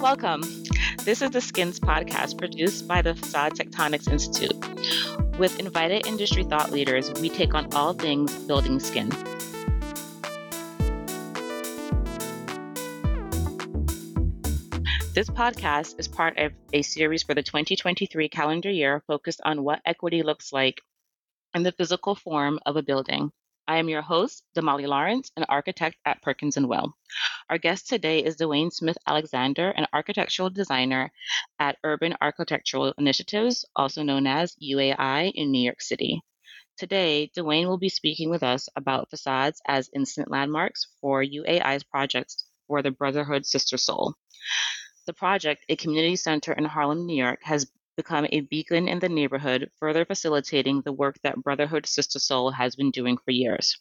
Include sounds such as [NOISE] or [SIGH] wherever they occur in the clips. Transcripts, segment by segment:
Welcome. This is the Skins podcast produced by the Facade Tectonics Institute. With invited industry thought leaders, we take on all things building skin. This podcast is part of a series for the 2023 calendar year focused on what equity looks like in the physical form of a building. I am your host, Dahmahlee Lawrence, an architect at Perkins & Will. Our guest today is Dwayne Smith Alexander, an architectural designer at Urban Architectural Initiatives, also known as UAI in New York City. Today, Dwayne will be speaking with us about facades as instant landmarks for UAI's projects for the Brotherhood Sister Sol. The project, a community center in Harlem, New York, has become a beacon in the neighborhood, further facilitating the work that Brotherhood Sister Sol has been doing for years.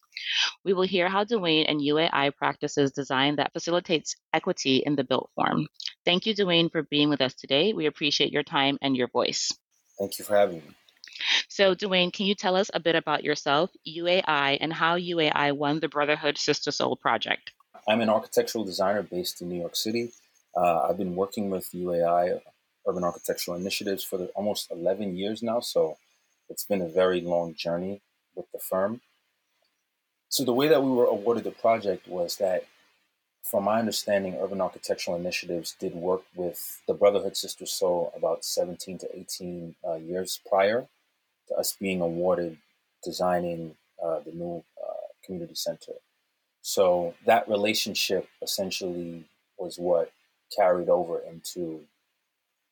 We will hear how Dwayne and UAI practices design that facilitates equity in the built form. Thank you, Dwayne, for being with us today. We appreciate your time and your voice. Thank you for having me. So, Dwayne, can you tell us a bit about yourself, UAI, and how UAI won the Brotherhood Sister Sol project? I'm an architectural designer based in New York City. Uh, I've been working with UAI urban architectural initiatives for the, almost 11 years now. So it's been a very long journey with the firm. So the way that we were awarded the project was that, from my understanding, Urban Architectural Initiatives did work with the Brotherhood Sister Sol about 17 to 18 uh, years prior to us being awarded designing uh, the new uh, community center. So that relationship essentially was what carried over into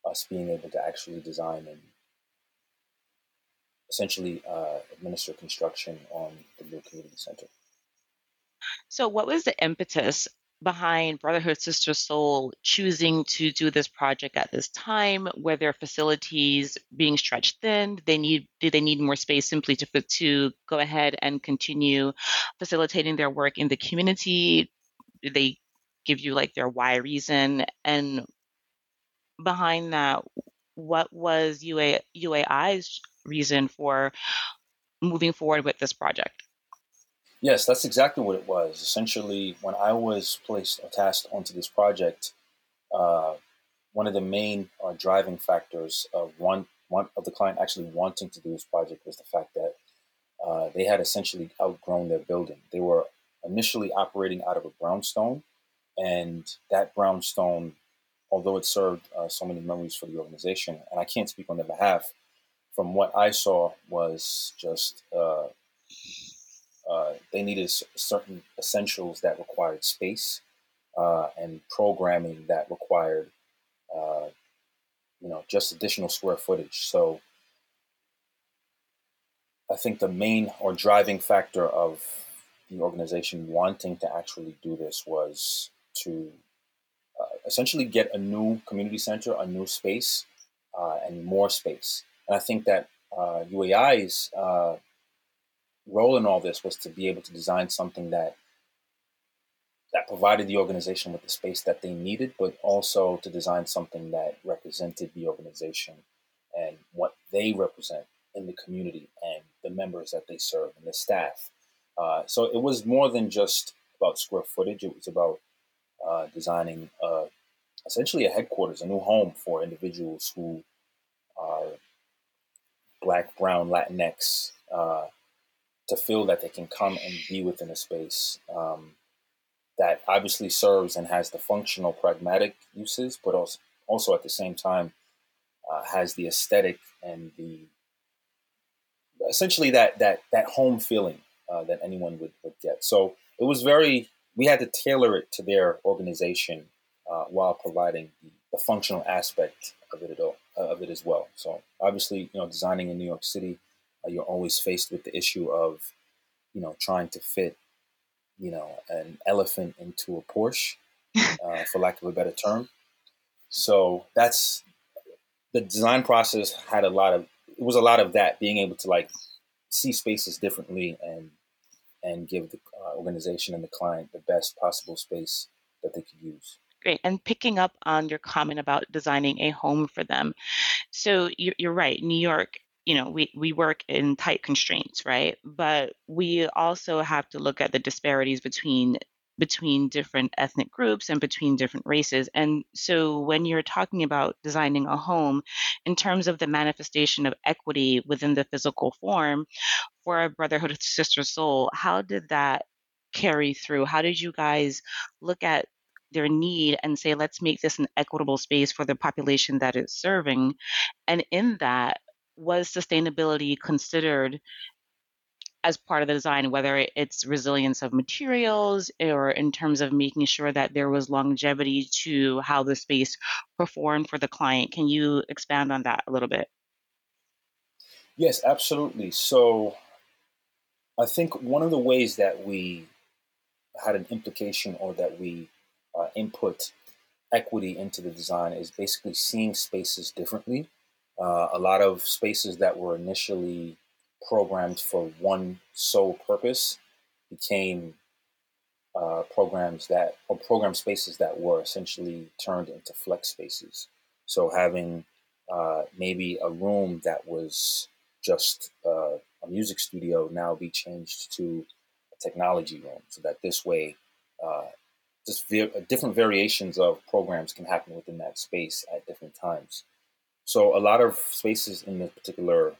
us being able to actually design and essentially uh, administer construction on the new community center. So, what was the impetus behind Brotherhood Sister Sol choosing to do this project at this time? Were their facilities being stretched thin? Did they need did they need more space simply to to go ahead and continue facilitating their work in the community? Did they give you like their why reason? And behind that, what was UA, UAI's reason for moving forward with this project? Yes, that's exactly what it was. Essentially, when I was placed or tasked onto this project, uh, one of the main uh, driving factors of one one of the client actually wanting to do this project was the fact that uh, they had essentially outgrown their building. They were initially operating out of a brownstone, and that brownstone although it served uh, so many memories for the organization, and I can't speak on their behalf, from what I saw was just uh, uh, they needed certain essentials that required space uh, and programming that required, uh, you know, just additional square footage. So I think the main or driving factor of the organization wanting to actually do this was to essentially get a new community center, a new space, uh, and more space. And I think that uh, UAI's uh, role in all this was to be able to design something that that provided the organization with the space that they needed, but also to design something that represented the organization and what they represent in the community and the members that they serve and the staff. Uh, so it was more than just about square footage. It was about uh, designing uh, essentially a headquarters, a new home for individuals who are Black, Brown, Latinx, uh, to feel that they can come and be within a space um, that obviously serves and has the functional, pragmatic uses, but also also at the same time uh, has the aesthetic and the essentially that that that home feeling uh, that anyone would, would get. So it was very we had to tailor it to their organization uh, while providing the, the, functional aspect of it, all, uh, of it as well. So obviously, you know, designing in New York City, uh, you're always faced with the issue of, you know, trying to fit, you know, an elephant into a Porsche, [LAUGHS] uh, for lack of a better term. So that's the design process had a lot of it was a lot of that being able to like see spaces differently and and give the uh, organization and the client the best possible space that they could use. Great. And picking up on your comment about designing a home for them. So you're, you're right, New York you know we, we work in tight constraints right but we also have to look at the disparities between between different ethnic groups and between different races. And so when you're talking about designing a home, in terms of the manifestation of equity within the physical form, for a Brotherhood of Sister Sol, how did that carry through? How did you guys look at their need and say, let's make this an equitable space for the population that it's serving? And in that, was sustainability considered as part of the design, whether it's resilience of materials or in terms of making sure that there was longevity to how the space performed for the client. Can you expand on that a little bit? Yes, absolutely. So I think one of the ways that we had an implication or that we uh, input equity into the design is basically seeing spaces differently. Uh, a lot of spaces that were initially programmed for one sole purpose became uh, programs that or program spaces that were essentially turned into flex spaces. So having uh, maybe a room that was just uh, a music studio now be changed to a technology room, so that this way, uh, just different variations of programs can happen within that space at different times. So a lot of spaces in this particular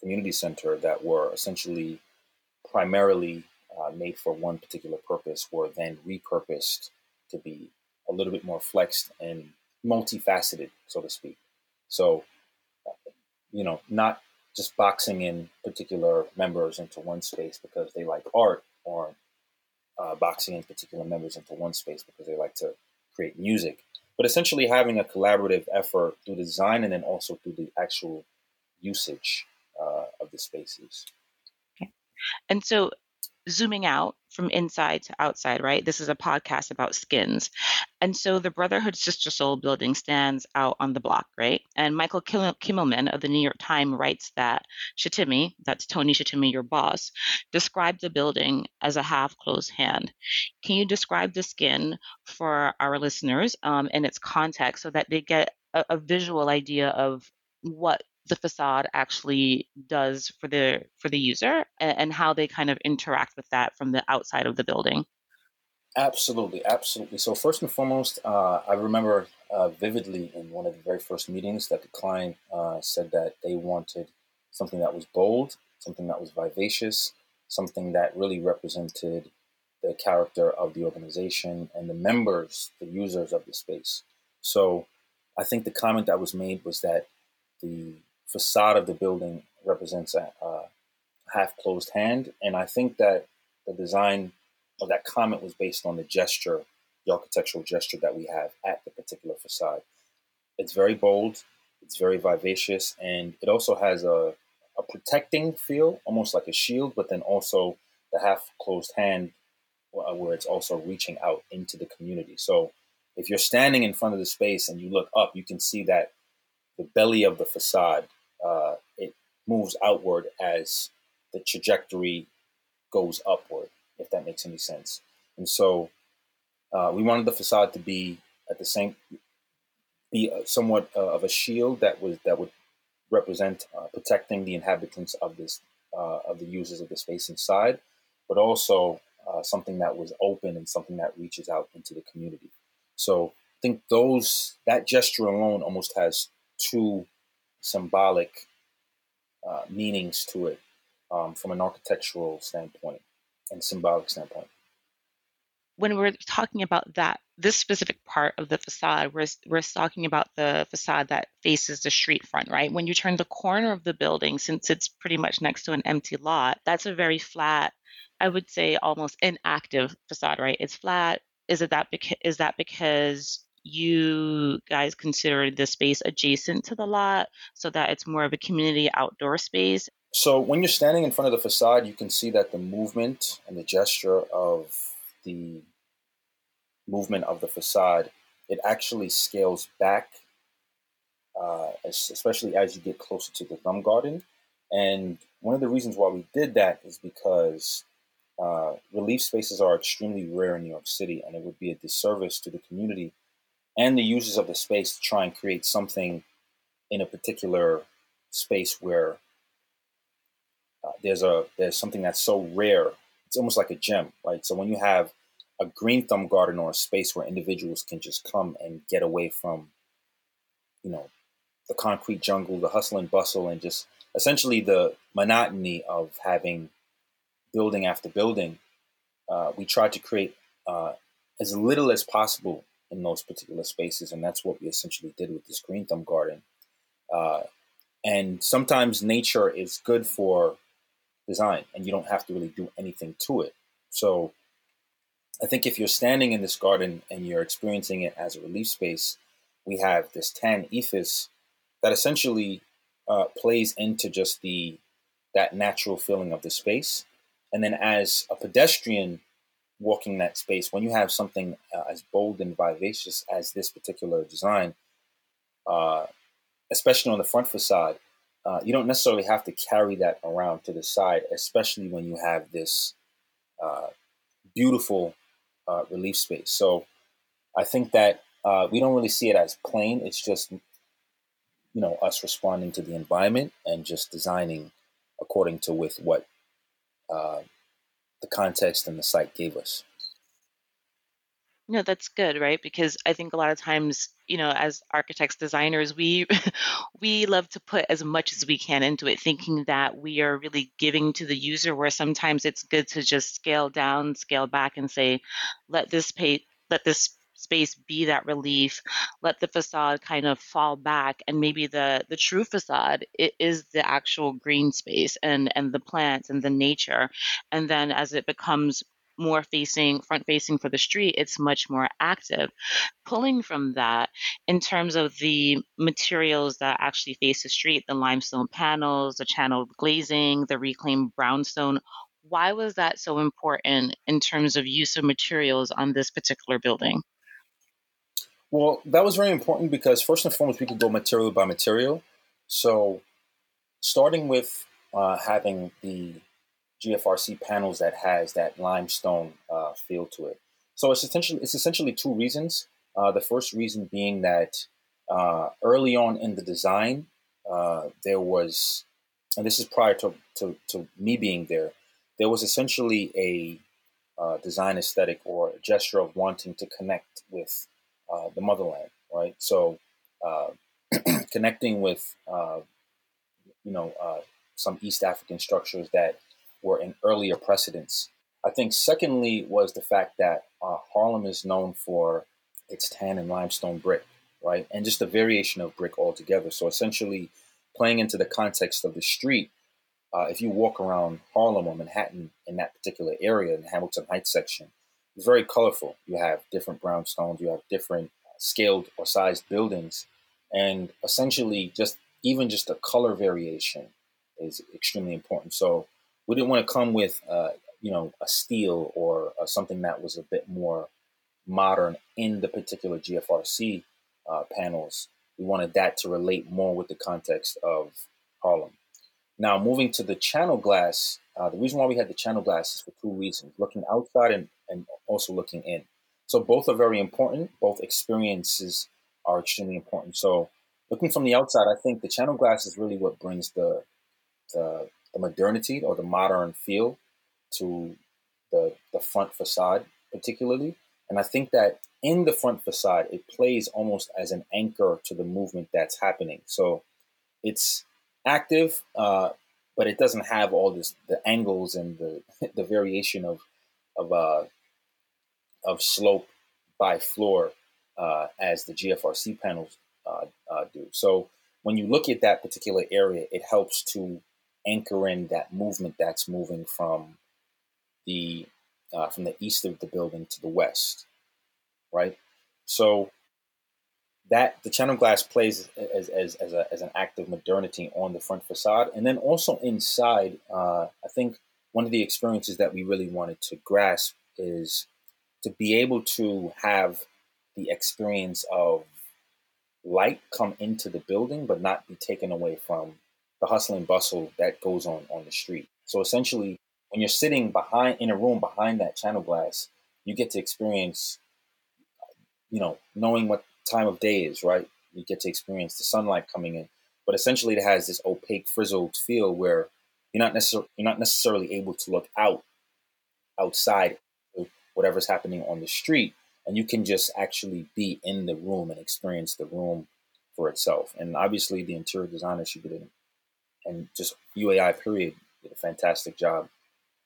community center that were essentially primarily uh, made for one particular purpose were then repurposed to be a little bit more flexed and multifaceted, so to speak. So, uh, you know, not just boxing in particular members into one space because they like art or uh, boxing in particular members into one space because they like to create music, but essentially having a collaborative effort through design and then also through the actual usage uh, of the spaces. Okay. And so, zooming out from inside to outside, right? This is a podcast about skins. And so the Brotherhood Sister Sol building stands out on the block, right? And Michael Kimmelman of the New York Times writes that Shitemi, that's Tony Shitemi, your boss, described the building as a half closed hand. Can you describe the skin for our listeners um, in its context so that they get a, a visual idea of what the facade actually does for the for the user and, how they kind of interact with that from the outside of the building. Absolutely, absolutely. So first and foremost, uh, I remember uh, vividly in one of the very first meetings that the client uh, said that they wanted something that was bold, something that was vivacious, something that really represented the character of the organization and the members, the users of the space. So I think the comment that was made was that the facade of the building represents a, a half closed hand. And I think that the design of that comment was based on the gesture, the architectural gesture that we have at the particular facade. It's very bold, it's very vivacious, and it also has a, a protecting feel, almost like a shield, but then also the half closed hand uh, where it's also reaching out into the community. So if you're standing in front of the space and you look up, you can see that the belly of the facade uh, it moves outward as the trajectory goes upward, if that makes any sense. And so uh, we wanted the facade to be at the same, be somewhat uh, of a shield that was that would represent uh, protecting the inhabitants of this uh, of the users of the space inside, but also uh, something that was open and something that reaches out into the community. So I think those that gesture alone almost has two symbolic uh, meanings to it um, from an architectural standpoint and symbolic standpoint. When we're talking about that, this specific part of the facade, we're, we're talking about the facade that faces the street front, right? When you turn the corner of the building, since it's pretty much next to an empty lot, that's a very flat, I would say almost inactive facade, right? It's flat. Is it that is that because you guys consider the space adjacent to the lot so that it's more of a community outdoor space? So when you're standing in front of the facade, you can see that the movement and the gesture of the movement of the facade, it actually scales back, uh, especially as you get closer to the gum garden. And one of the reasons why we did that is because uh, relief spaces are extremely rare in New York City, and it would be a disservice to the community and the users of the space to try and create something in a particular space where uh, there's a there's something that's so rare it's almost like a gem right so when you have a green thumb garden or a space where individuals can just come and get away from, you know, the concrete jungle, the hustle and bustle, and just essentially the monotony of having building after building. Uh, we tried to create uh, as little as possible in those particular spaces, and that's what we essentially did with this green thumb garden. Uh, and sometimes nature is good for design, and you don't have to really do anything to it. So I think if you're standing in this garden and you're experiencing it as a relief space, we have this tan ephes that essentially uh, plays into just the that natural feeling of the space. And then as a pedestrian walking that space, when you have something uh, as bold and vivacious as this particular design, uh, especially on the front facade, uh, you don't necessarily have to carry that around to the side, especially when you have this uh, beautiful uh, relief space. So I think that uh, we don't really see it as plain. It's just, you know, us responding to the environment and just designing according to with what the context and the site gave us. No, that's good, right? Because I think a lot of times, you know, as architects, designers, we [LAUGHS] we love to put as much as we can into it, thinking that we are really giving to the user. Where sometimes it's good to just scale down, scale back, and say, let this pay, let this space be that relief let the facade kind of fall back and maybe the the true facade it is the actual green space and and the plants and the nature. And then as it becomes more facing front facing for the street it's much more active. Pulling from that in terms of the materials that actually face the street the limestone panels the channeled glazing the reclaimed brownstone why was that so important in terms of use of materials on this particular building well that was very important because first and foremost we could go material by material so starting with uh, having the GFRC panels that has that limestone uh, feel to it. So it's essentially it's essentially two reasons. Uh, the first reason being that uh, early on in the design, uh, there was, and this is prior to, to, to, me being there, there was essentially a uh, design aesthetic or a gesture of wanting to connect with uh, the motherland, right? So [CLEARS THROAT] connecting with, you know, some East African structures that were in earlier precedents. I think, secondly, was the fact that uh, Harlem is known for its tan and limestone brick, right? And just a variation of brick altogether. So, essentially, playing into the context of the street, uh, if you walk around Harlem or Manhattan in that particular area, in the Hamilton Heights section, it's very colorful. You have different brownstones, you have different scaled or sized buildings, and essentially, just even just the color variation is extremely important. So, we didn't want to come with uh, you know a steel or uh, something that was a bit more modern in the particular GFRC uh, panels. We wanted that to relate more with the context of Harlem. Now, moving to the channel glass, uh, the reason why we had the channel glass is for two reasons: looking outside and, and also looking in. So both are very important. Both experiences are extremely important. So looking from the outside, I think the channel glass is really what brings the the the modernity or the modern feel to the the front facade particularly and i think that in the front facade it plays almost as an anchor to the movement that's happening so it's active uh, but it doesn't have all this the angles and the [LAUGHS] the variation of of uh, of slope by floor uh, as the GFRC panels uh, uh, do. So when you look at that particular area, it helps to anchor in that movement that's moving from the uh, from the east of the building to the west, right? So that the channel glass plays as, as, as, a, as an act of modernity on the front facade, and then also inside. Uh, I think one of the experiences that we really wanted to grasp is to be able to have the experience of light come into the building, but not be taken away from the hustle and bustle that goes on on the street. So essentially, when you're sitting behind in a room behind that channel glass, you get to experience, you know, knowing what time of day is, right? You get to experience the sunlight coming in, but essentially it has this opaque, frizzled feel where you're not necessarily you're not necessarily able to look out outside whatever's happening on the street, and you can just actually be in the room and experience the room for itself. And obviously, the interior designer should did it, and just UAI period did a fantastic job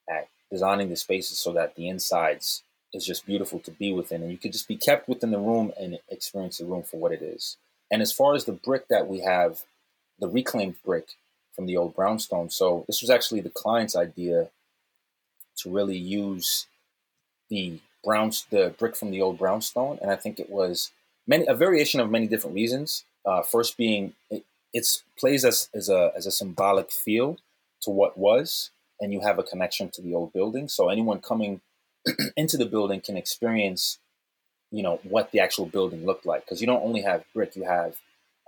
at designing the spaces so that the insides is just beautiful to be within, and you could just be kept within the room and experience the room for what it is. And as far as the brick that we have, the reclaimed brick from the old brownstone. So this was actually the client's idea to really use the brown the brick from the old brownstone, and I think it was many a variation of many different reasons. Uh, first being it it's plays as, as a as a symbolic feel to what was, and you have a connection to the old building. So anyone coming [CLEARS THROAT] into the building can experience, you know, what the actual building looked like. Because you don't only have brick, you have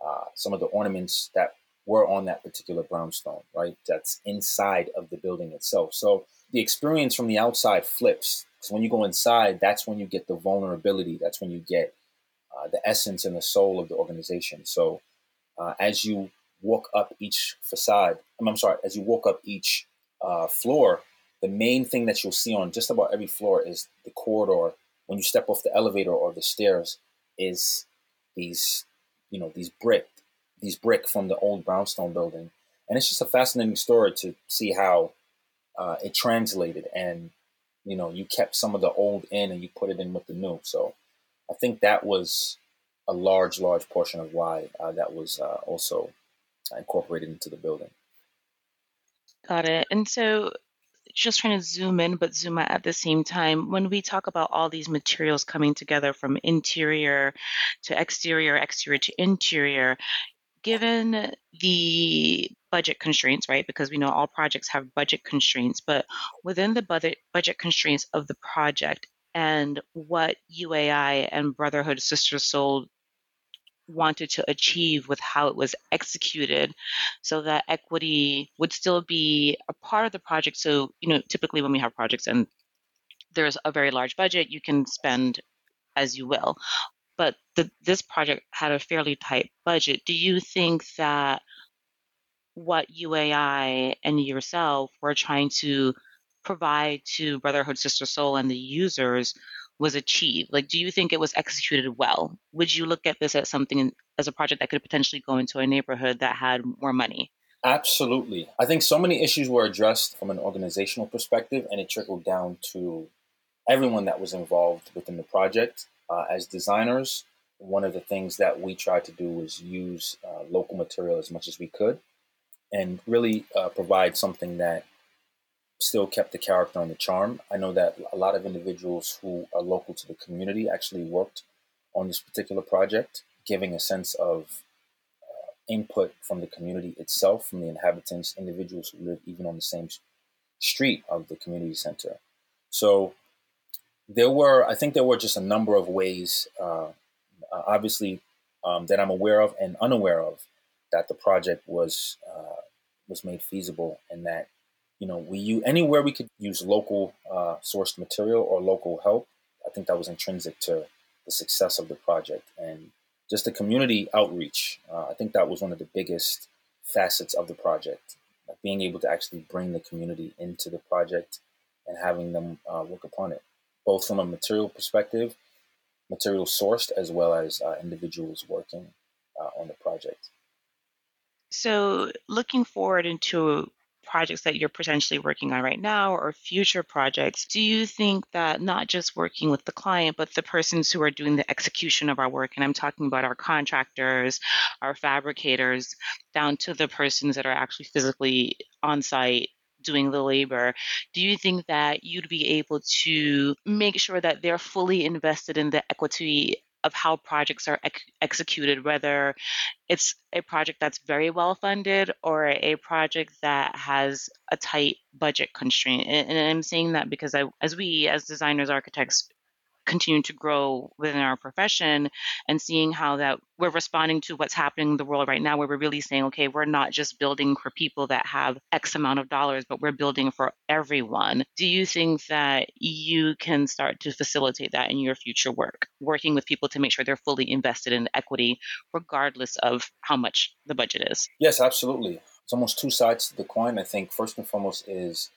uh, some of the ornaments that were on that particular brownstone, right? That's inside of the building itself. So the experience from the outside flips. Because when you go inside, that's when you get the vulnerability. That's when you get uh, the essence and the soul of the organization. So uh, as you walk up each facade, I'm sorry, as you walk up each uh, floor, the main thing that you'll see on just about every floor is the corridor. When you step off the elevator or the stairs, is these, you know, these brick, these brick from the old brownstone building, and it's just a fascinating story to see how uh, it translated, and you know, you kept some of the old in and you put it in with the new. So, I think that was a large, large portion of why uh, that was uh, also incorporated into the building. Got it. And so just trying to zoom in but zoom out at the same time when we talk about all these materials coming together from interior to exterior exterior to interior given the budget constraints right? Because we know all projects have budget constraints but within the budget budget constraints of the project and what UAI and Brotherhood Sister Sol wanted to achieve with how it was executed so that equity would still be a part of the project. So you know typically when we have projects and there's a very large budget you can spend as you will. But the, this project had a fairly tight budget. Do you think that what uai and yourself were trying to provide to brotherhood sister sol and the users was achieved? Like, do you think it was executed well? Would you look at this as something as a project that could potentially go into a neighborhood that had more money? Absolutely. I think so many issues were addressed from an organizational perspective, and it trickled down to everyone that was involved within the project. Uh, as designers, one of the things that we tried to do was use uh, local material as much as we could and really uh, provide something that still kept the character and the charm. I know that a lot of individuals who are local to the community actually worked on this particular project, giving a sense of uh, input from the community itself, from the inhabitants, individuals who live even on the same street of the community center. So there were, I think there were just a number of ways, uh, obviously, um, that I'm aware of and unaware of, that the project was uh, was made feasible, and that you know, we use anywhere we could use local uh, sourced material or local help. I think that was intrinsic to the success of the project and just the community outreach. Uh, I think that was one of the biggest facets of the project, like being able to actually bring the community into the project and having them uh, work upon it, both from a material perspective, material sourced, as well as uh, individuals working uh, on the project. So, looking forward into projects that you're potentially working on right now or future projects, do you think that not just working with the client, but the persons who are doing the execution of our work, and I'm talking about our contractors, our fabricators, down to the persons that are actually physically on site doing the labor, do you think that you'd be able to make sure that they're fully invested in the equity of how projects are ex- executed, whether it's a project that's very well funded or a project that has a tight budget constraint. And, and I'm saying that because I, as we, as designers, architects, continue to grow within our profession and seeing how that we're responding to what's happening in the world right now where we're really saying okay we're not just building for people that have x amount of dollars but we're building for everyone. Do you think that you can start to facilitate that in your future work working with people to make sure they're fully invested in equity regardless of how much the budget is? Yes absolutely. It's almost two sides to the coin i think. First and foremost is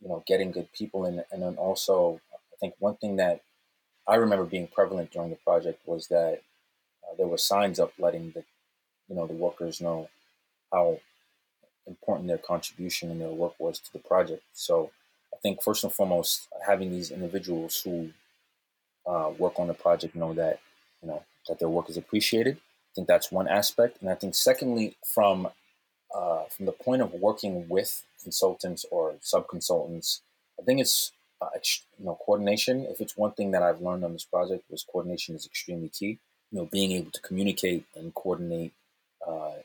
you know getting good people in and then also I think one thing that I remember being prevalent during the project was that uh, there were signs up letting the you know the workers know how important their contribution and their work was to the project. So I think first and foremost, having these individuals who uh, work on the project know that you know that their work is appreciated. I think that's one aspect, and I think secondly, from uh, from the point of working with consultants or sub consultants, I think it's uh, you know coordination. If it's one thing that I've learned on this project, was coordination is extremely key. You know, being able to communicate and coordinate uh,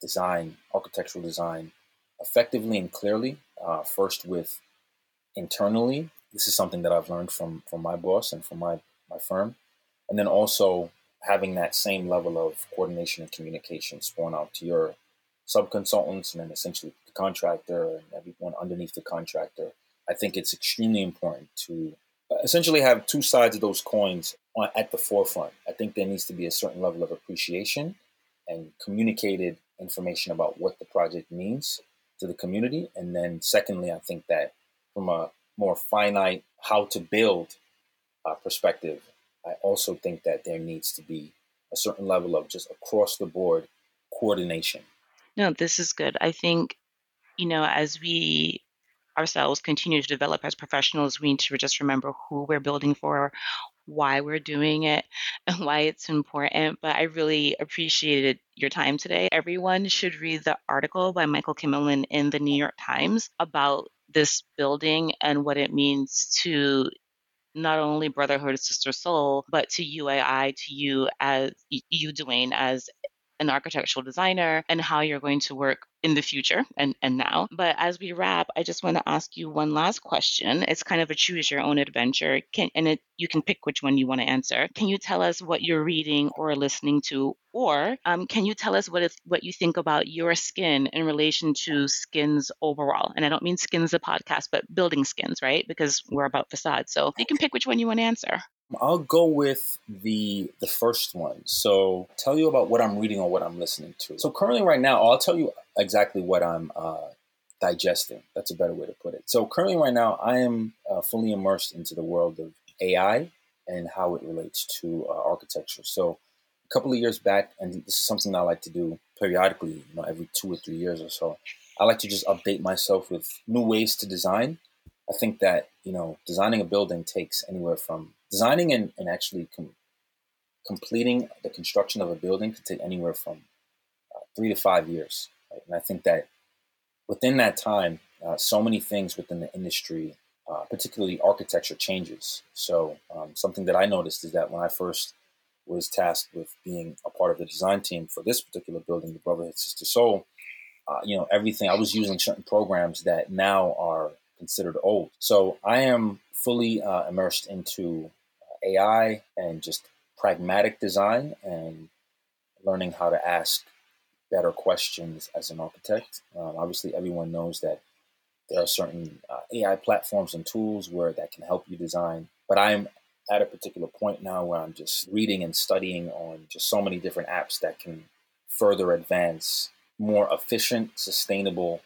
design, architectural design, effectively and clearly. Uh, first with internally, this is something that I've learned from from my boss and from my my firm, and then also having that same level of coordination and communication spawn out to your sub consultants and then essentially the contractor and everyone underneath the contractor. I think it's extremely important to uh, essentially have two sides of those coins at the forefront. I think there needs to be a certain level of appreciation and communicated information about what the project means to the community. And then, secondly, I think that from a more finite how to build uh, perspective, I also think that there needs to be a certain level of just across the board coordination. No, this is good. I think, you know, as we ourselves continue to develop as professionals, we need to just remember who we're building for, why we're doing it [LAUGHS] and why it's important. But I really appreciated your time today. Everyone should read the article by Michael Kimmelman in the New York Times about this building and what it means to not only Brotherhood Sister Sol, but to UAI, to you as you, Dwayne, as an architectural designer and how you're going to work in the future and, and now. But as we wrap, I just want to ask you one last question. It's kind of a choose your own adventure. Can, and it, you can pick which one you want to answer. Can you tell us what you're reading or listening to? Or um, can you tell us what, is, what you think about your skin in relation to skins overall? And I don't mean skins the podcast, but building skins, right? Because we're about facade. So you can pick which one you want to answer. I'll go with the the first one. So tell you about what I'm reading or what I'm listening to. So currently, right now, I'll tell you exactly what I'm uh, digesting. That's a better way to put it. So currently, right now, I am uh, fully immersed into the world of AI and how it relates to uh, architecture. So a couple of years back, and this is something I like to do periodically, you know, every two or three years or so. I like to just update myself with new ways to design. I think that you know, designing a building takes anywhere from designing and, and actually com- completing the construction of a building could take anywhere from uh, three to five years. Right? And I think that within that time, uh, so many things within the industry, uh, particularly architecture, changes. So um, something that I noticed is that when I first was tasked with being a part of the design team for this particular building, the Brotherhood Sister Sol, uh, you know, everything I was using certain programs that now are considered old. So I am fully uh, immersed into AI and just pragmatic design and learning how to ask better questions as an architect. Um, obviously, everyone knows that there are certain uh, AI platforms and tools where that can help you design. But I'm at a particular point now where I'm just reading and studying on just so many different apps that can further advance more efficient, sustainable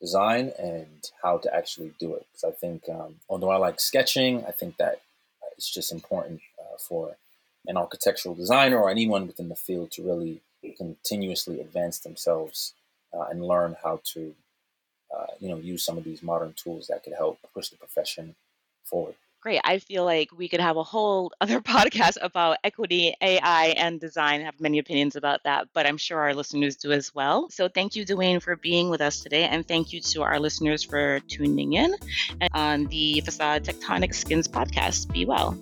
design and how to actually do it. Because I think, um, although I like sketching, I think that it's just important uh, for an architectural designer or anyone within the field to really continuously advance themselves uh, and learn how to, uh, you know, use some of these modern tools that could help push the profession forward. Great. I feel like we could have a whole [LAUGHS] other podcast about equity, AI, and design. I have many opinions about that, but I'm sure our listeners do as well. So thank you, Dwayne, for being with us today. And thank you to our listeners for tuning in on the Facade Tectonic Skins podcast. Be well.